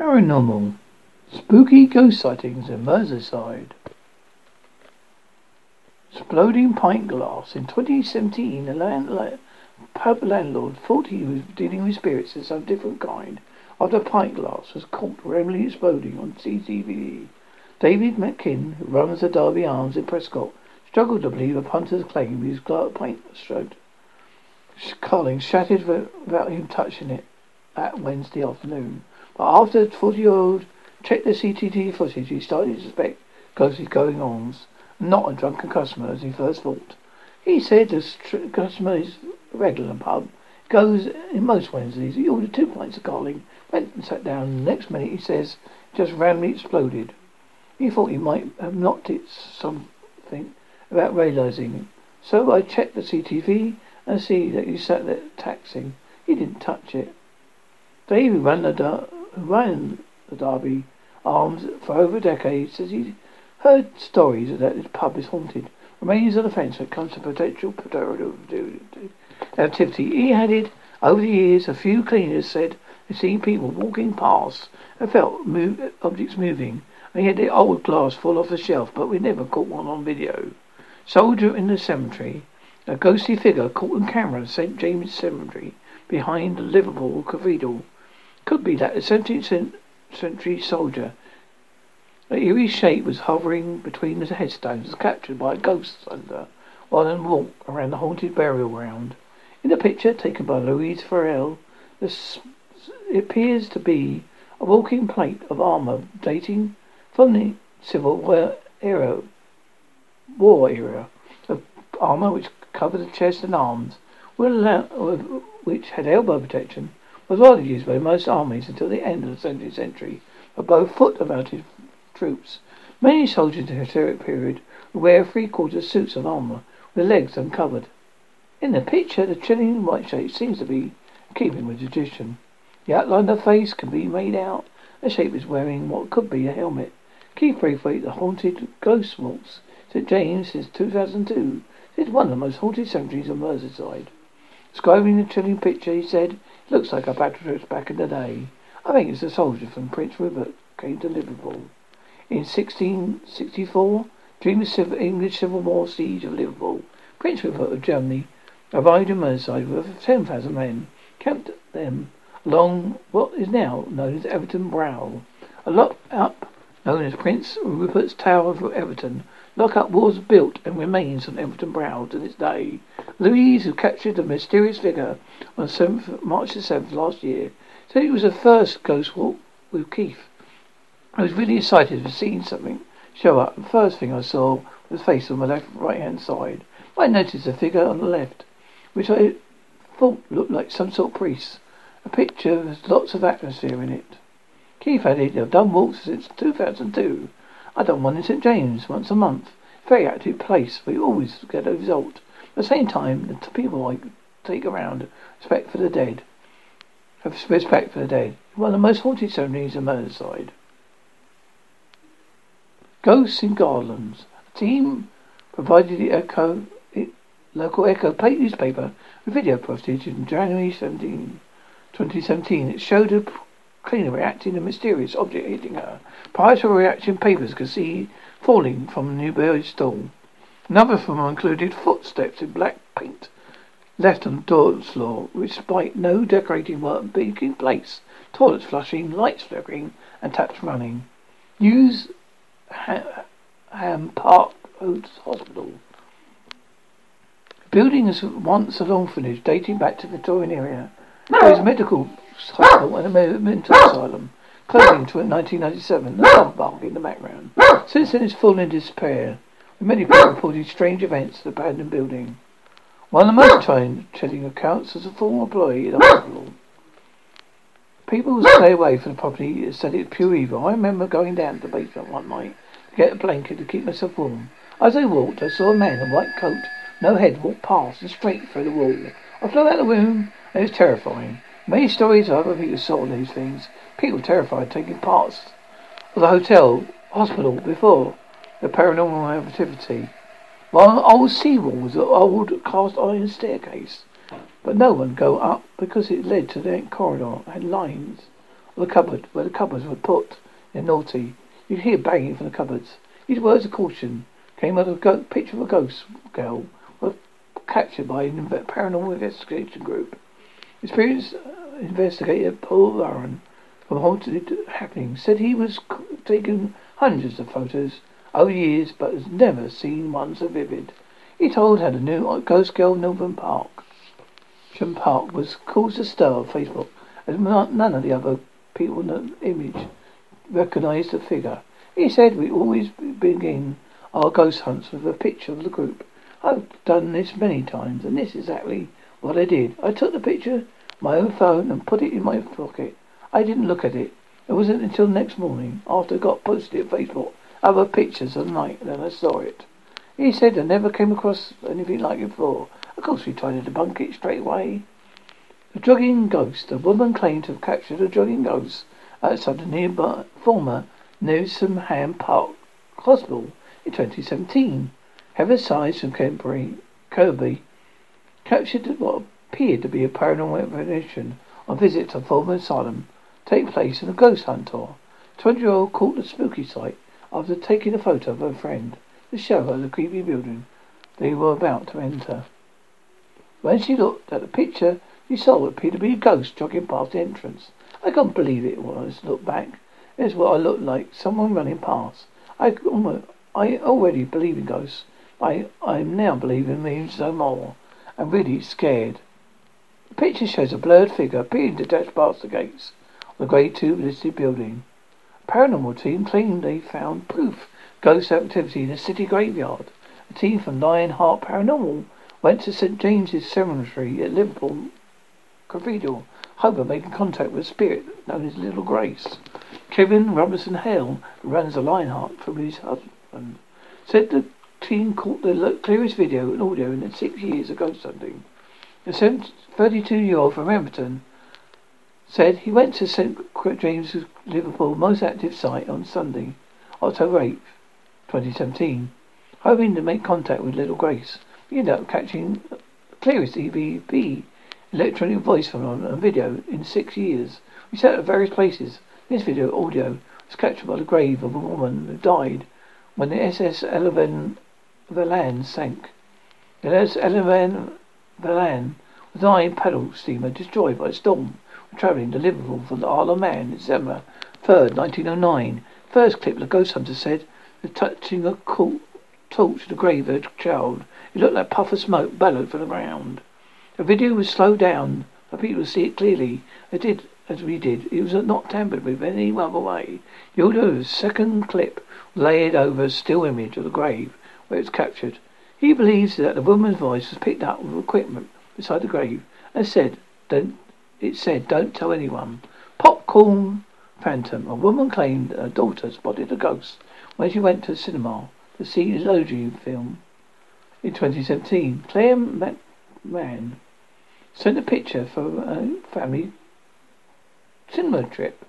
Paranormal. Spooky ghost sightings in Merseyside. Exploding pint glass. In 2017, a pub landlord thought he was dealing with spirits of some different kind after a pint glass was caught randomly exploding on CCTV. David McKinn, who runs the Derby Arms in Prescot, struggled to believe a punter's claim his pint strode. Carling shattered without him touching it that Wednesday afternoon. But after the 40-year-old checked the CCTV footage, he started to suspect ghostly going-ons, not a drunken customer as he first thought. He said the customer is a regular pub, goes in most Wednesdays. He ordered two pints of Carling, went and sat down. The next minute he says just randomly exploded. He thought he might have knocked it something without realizing. So I checked the CCTV and see that he sat there taxing. He didn't touch it. Dave, who ran the, who ran the Derby Arms for over a decade, says he heard stories that his pub is haunted. Remains on the fence when it comes to potential activity. He added, over the years, a few cleaners said they've seen people walking past and felt move, objects moving. And he had the old glass fall off the shelf, but we never caught one on video. Soldier in the cemetery. A ghostly figure caught on camera at St. James Cemetery behind the Liverpool Cathedral. Could be that a 17th century soldier. A eerie shape was hovering between the headstones, was captured by a ghost hunter while on a walk around the haunted burial ground. In the picture taken by Louise Farrell, this appears to be a walking plate of armor dating from the Civil War era, war era, armor which covered the chest and arms, which had elbow protection, was widely used by most armies until the end of the 17th century for both foot and mounted troops. Many soldiers in the historic period would wear three-quarter suits of armor with legs uncovered. In the picture, the chilling white shape seems to be keeping with tradition. The outline of the face can be made out. The shape is wearing what could be a helmet. Keith Braithwaite, the haunted ghost walks St. James since 2002. It's one of the most haunted cemeteries on Merseyside. Describing the chilling picture, he said, looks like a battle back in the day. I think it's a soldier from Prince Rupert came to Liverpool. In 1664, during the English Civil War siege of Liverpool, Prince Rupert of Germany arrived in Merseyside with 10,000 men, camped them along what is now known as Everton Brow. A lock up known as Prince Rupert's Tower of Everton. Lock up was built and remains on Everton Brow to this day. Louise, who captured the mysterious figure on 7th, March the 7th last year, said it was the first ghost walk with Keith. I was really excited for seeing something show up. The first thing I saw was a face on my left right hand side. I noticed a figure on the left, which I thought looked like some sort of priest. A picture with lots of atmosphere in it. Keith added, I've done walks since 2002. I've done one in St. James once a month. Very active place. We always get a result. At the same time, the people I take around respect for the dead. Have respect for the dead. One of the most haunted ceremonies in Merseyside. Ghosts in Garlands. A team provided the Echo, local Echo Plate newspaper with video footage in January 17, 2017. It showed a cleaner reacting to a mysterious object hitting her. Prior to her reaction, papers could see falling from a Newberry stall. Another of them included footsteps in black paint left on the door floor, despite no decorating work taking place. Toilets flushing, lights flickering, and taps running. Use Ham Park Hospital. The building is once a long village dating back to the Victorian era. There is a medical hospital and a mental asylum. Closing to 1997, the pump bark in the background. Since then, it's fallen in despair, many people reporting strange events at the abandoned building. One of the most telling accounts was a former employee at the hospital. People who stay away from the property said it's pure evil. I remember going down to the basement one night to get a blanket to keep myself warm. As I walked, I saw a man in a white coat, no head, walk past and straight through the wall. I flew out of the room, and it was terrifying. Many stories of other people saw these things. People terrified taking parts of the hotel, hospital before the paranormal activity. One old seawall was an old cast iron staircase, but no one go up because it led to the corridor. Had lines, of the cupboard where the cupboards were put. They're naughty. You'd hear banging from the cupboards. These words of caution came out of a picture of a ghost girl was captured by an paranormal investigation group. Experienced uh, investigator Paul Warren from Haunted Happening said he was taken hundreds of photos Oh, over years but has never seen one so vivid. He told how the new ghost girl Northern Park Shem Park was caused a star of Facebook as none of the other people in the image recognized the figure. He said we always begin our ghost hunts with a picture of the group. I've done this many times and this is exactly what I did. I took the picture, my own phone, and put it in my pocket. I didn't look at it. It wasn't until next morning, after it got posted at Facebook, other pictures of the night, that I saw it. He said I never came across anything like it before. Of course, we tried to debunk it straight away. The jogging ghost. A woman claimed to have captured a jogging ghost outside the nearby former Newsham Park Hospital in 2017. Heather Sides from Canterbury, Kirkby captured what appeared to be a paranormal expedition on visit to a former asylum take place in a ghost hunt tour. Twenty-year-old caught the spooky sight after taking a photo of her friend to show her the creepy building they were about to enter. When she looked at the picture, she saw what appeared to be a ghost jogging past the entrance. I couldn't believe it when I looked back. It's what I looked like, someone running past. I almost, I already believe in ghosts. I, I'm now believing in them so more. I'm really scared. The picture shows a blurred figure appearing to dash past the gates of the grade two listed building. Paranormal team claimed they found proof ghost activity in a city graveyard. A team from Lionheart Paranormal went to St James's Cemetery at Liverpool Cathedral, hoping making contact with a spirit known as Little Grace. Kevin Robinson Hale, who runs the Lionheart from his husband, said the team caught the clearest video and audio in six years of ghost hunting. The 32-year-old from Everton said he went to St James's Liverpool most active site on Sunday, October 8th, 2017, hoping to make contact with Little Grace. We ended up catching uh, the clearest EVP electronic voice from on video in six years. We sat at various places. This video audio was captured by the grave of a woman who died when the SS Ellan Vannin sank. The SS Ellan Vannin was an iron paddle steamer destroyed by a storm travelling to Liverpool from the Isle of Man December um, 3rd, uh, 1909. First clip, the ghost hunter said, touching a cool torch to the grave of a child. It looked like a puff of smoke bellowed from the ground. The video was slowed down for people to see it clearly. They did as we did. It was not tampered with in any other way. The audio's second clip laid over a still image of the grave where it was captured. He believes that the woman's voice was picked up with equipment beside the grave and said, "Don't." It said, "Don't tell anyone." Popcorn Phantom. A woman claimed her daughter spotted a ghost when she went to the cinema to see the Logie film in 2017. Claire McMahon sent a picture for a family cinema trip.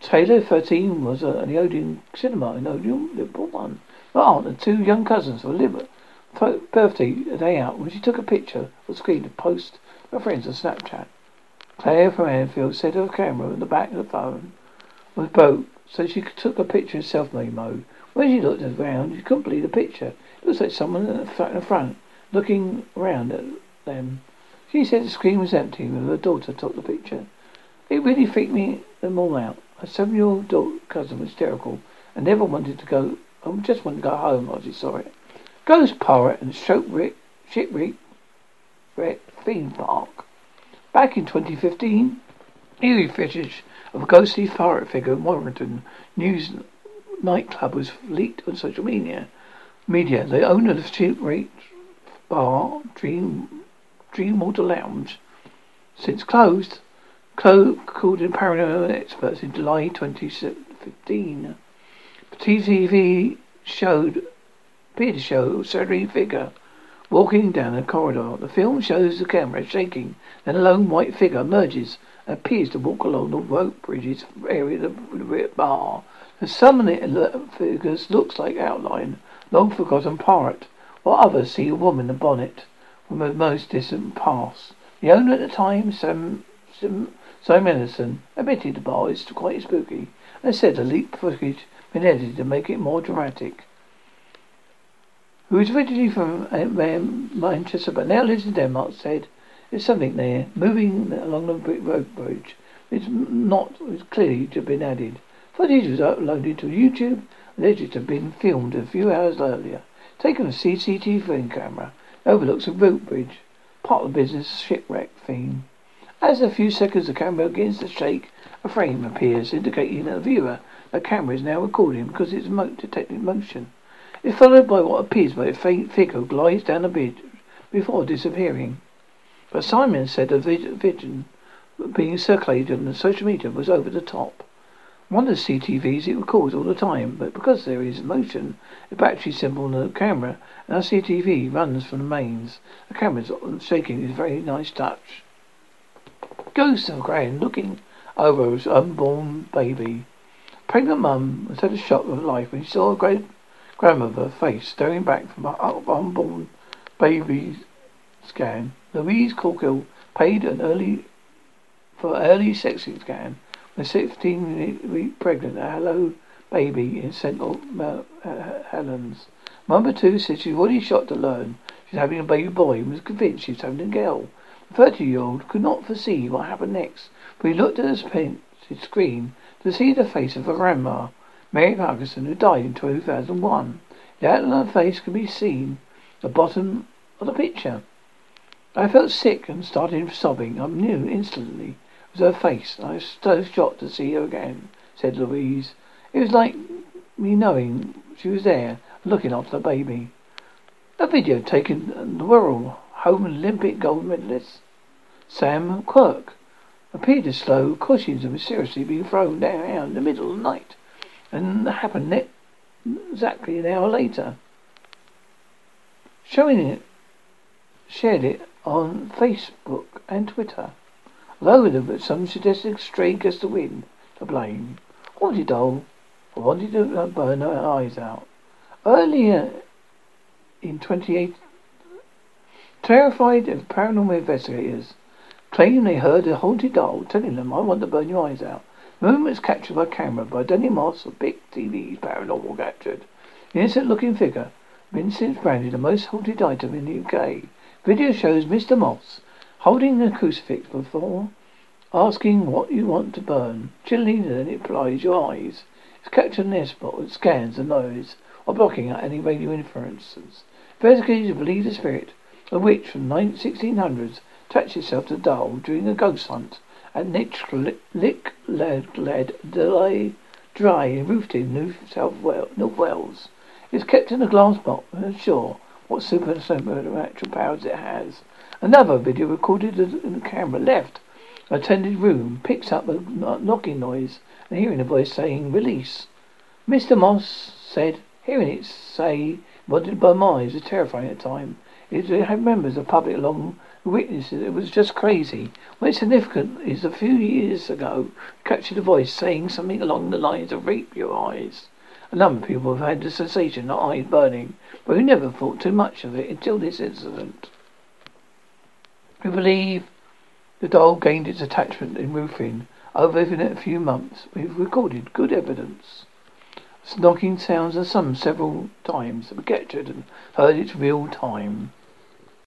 Taylor, 13, was at the Odeon Cinema in Odeon, Liverpool 1. Her aunt and two young cousins were liver birthday day out when she took a picture of the screen to post her friends on Snapchat. Claire from Anfield set her camera in the back of the phone was broke, so she took a picture in self-made mode. When she looked around, she couldn't believe the picture. It looks like someone in the front, looking around at them. She said the screen was empty when her daughter took the picture. It really freaked me them all out. Her seven-year-old cousin was hysterical and never wanted to go. I just wanted to go home while she saw it. Ghost pirate and shipwreck, shipwreck, theme park. Back in 2015, eerie footage of a ghostly pirate figure in Warrington News nightclub was leaked on social media. Media. The owner of the shipwreck bar, Dream Dreamwater Lounge, since closed, called in paranormal experts in July 2015. The TV showed appeared to show a figure walking down a corridor. The film shows the camera shaking, then a lone white figure emerges and appears to walk along the rope bridges area of the bar. Some of the summoning figures looks like outline long forgotten pirate, while others see a woman in a bonnet from a most distant past. The owner at the time, Sam, Sam, Simon Anderson admitted the bar is quite spooky and said the leaked footage been edited to make it more dramatic. Who is originally from uh, Manchester but now lives in Denmark, said there's something there moving along the road bridge. It's not it's clearly to have been added. Footage was uploaded to YouTube, alleged to have been filmed a few hours earlier. Taken a CCTV camera, overlooks a rope bridge, part of the business shipwreck theme. As a few seconds the camera begins to shake, a frame appears, indicating to the viewer the camera is now recording because it's detecting motion. It's followed by what appears be a faint figure glides down the bridge before disappearing. But Simon said the vision being circulated on social media was over the top. One of the CTVs it records all the time, but because there is motion, the battery symbol on the camera, and our CTV runs from the mains. The camera's shaking is a very nice touch. Ghost of Gran looking over his unborn baby. Pregnant mum was had a shock of life when she saw a great grandmother face staring back from her unborn baby scan. Louise Corkill paid an early for early sex scan when 16 week pregnant a hello baby in Central Helens. Number two said she's already shocked to learn she's having a baby boy and was convinced she was having a girl. The 30 year old could not foresee what happened next, but he looked at the screen to see the face of her grandma, Mary Ferguson, who died in 2001. The outline of her face could be seen at the bottom of the picture. I felt sick and started sobbing. I knew instantly it was her face. I was so shocked to see her again, said Louise. It was like me knowing she was there, looking after the baby. A video taken in the World Home Olympic gold medalist Sam Quek appeared as slow cushions and mysteriously being thrown down in the middle of the night, and happened ne- exactly an hour later. Showing it, shared it on Facebook and Twitter. Although there was some suggested stray gust of wind to blame, Haunted Doll wanted to uh, burn her eyes out. Earlier in 28, terrified of paranormal investigators claiming they heard a haunted doll telling them, I want to burn your eyes out. The moment was captured by camera by Danny Moss of Big TV's Paranormal Captured. The innocent looking figure, been since branded the most haunted item in the UK. Video shows Mr. Moss holding a crucifix before asking what you want to burn. Chilling then it applies your eyes. It's captured this spot with scans the noise or blocking out any radio interferences. Investigators believe the spirit, a witch from the 1600s, attached itself to doll during a ghost hunt at Nick Lick Led Led Delay Dry in Ruthin, New South Wales, North Wales. It's kept in a glass box and unsure what supernatural powers it has. Another video recorded in the camera left attended room picks up a knocking noise and hearing a voice saying release. Mr. Moss said hearing it say wanted by minds was terrifying at the time. It had members of public along witnesses it was just crazy. What's significant is a few years ago captured a voice saying something along the lines of rape your eyes. A number of people have had the sensation of eyes burning, but we never thought too much of it until this incident. We believe the doll gained its attachment in Ruthin over a few months. We've recorded good evidence. Knocking sounds are some several times. Captured and heard it real time.